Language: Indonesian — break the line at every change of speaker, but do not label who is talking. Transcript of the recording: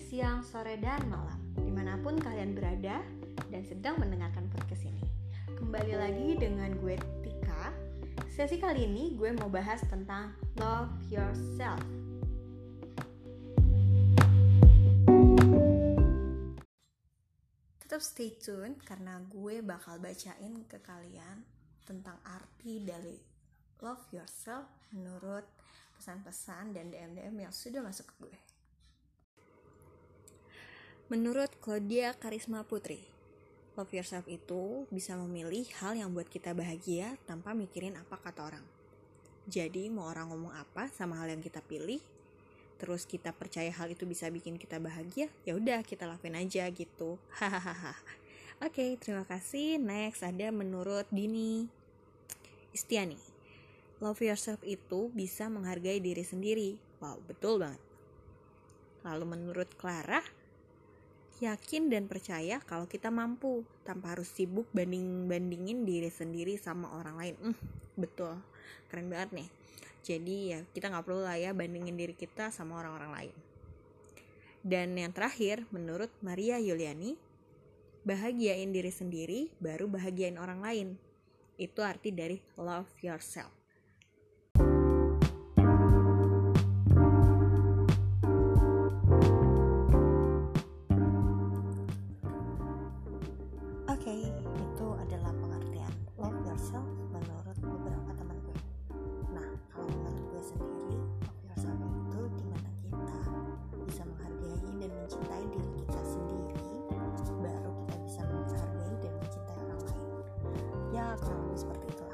siang, sore, dan malam. Di mana pun kalian berada dan sedang mendengarkan podcast ini. Kembali lagi dengan gue Tika. Sesi kali ini gue mau bahas tentang Love Yourself. Tetap stay tune karena gue bakal bacain ke kalian tentang arti dari love yourself menurut pesan-pesan dan DM-DM yang sudah masuk ke gue. Menurut Claudia Karisma Putri, love yourself itu bisa memilih hal yang buat kita bahagia tanpa mikirin apa kata orang. Jadi mau orang ngomong apa sama hal yang kita pilih, terus kita percaya hal itu bisa bikin kita bahagia, ya udah kita lakuin aja gitu. Hahaha. Oke, terima kasih. Next ada menurut Dini Istiani. Love yourself itu bisa menghargai diri sendiri. Wow, betul banget. Lalu menurut Clara, yakin dan percaya kalau kita mampu tanpa harus sibuk banding-bandingin diri sendiri sama orang lain. Hmm, betul, keren banget nih. Jadi ya kita nggak perlu lah ya bandingin diri kita sama orang-orang lain. Dan yang terakhir, menurut Maria Yuliani, bahagiain diri sendiri baru bahagiain orang lain. Itu arti dari love yourself. Okay, itu adalah pengertian love yourself menurut beberapa teman gue. Nah, kalau menurut gue sendiri, love yourself itu di mana kita bisa menghargai dan mencintai diri kita sendiri, baru kita bisa menghargai dan mencintai orang lain. Ya, kurang lebih seperti itulah.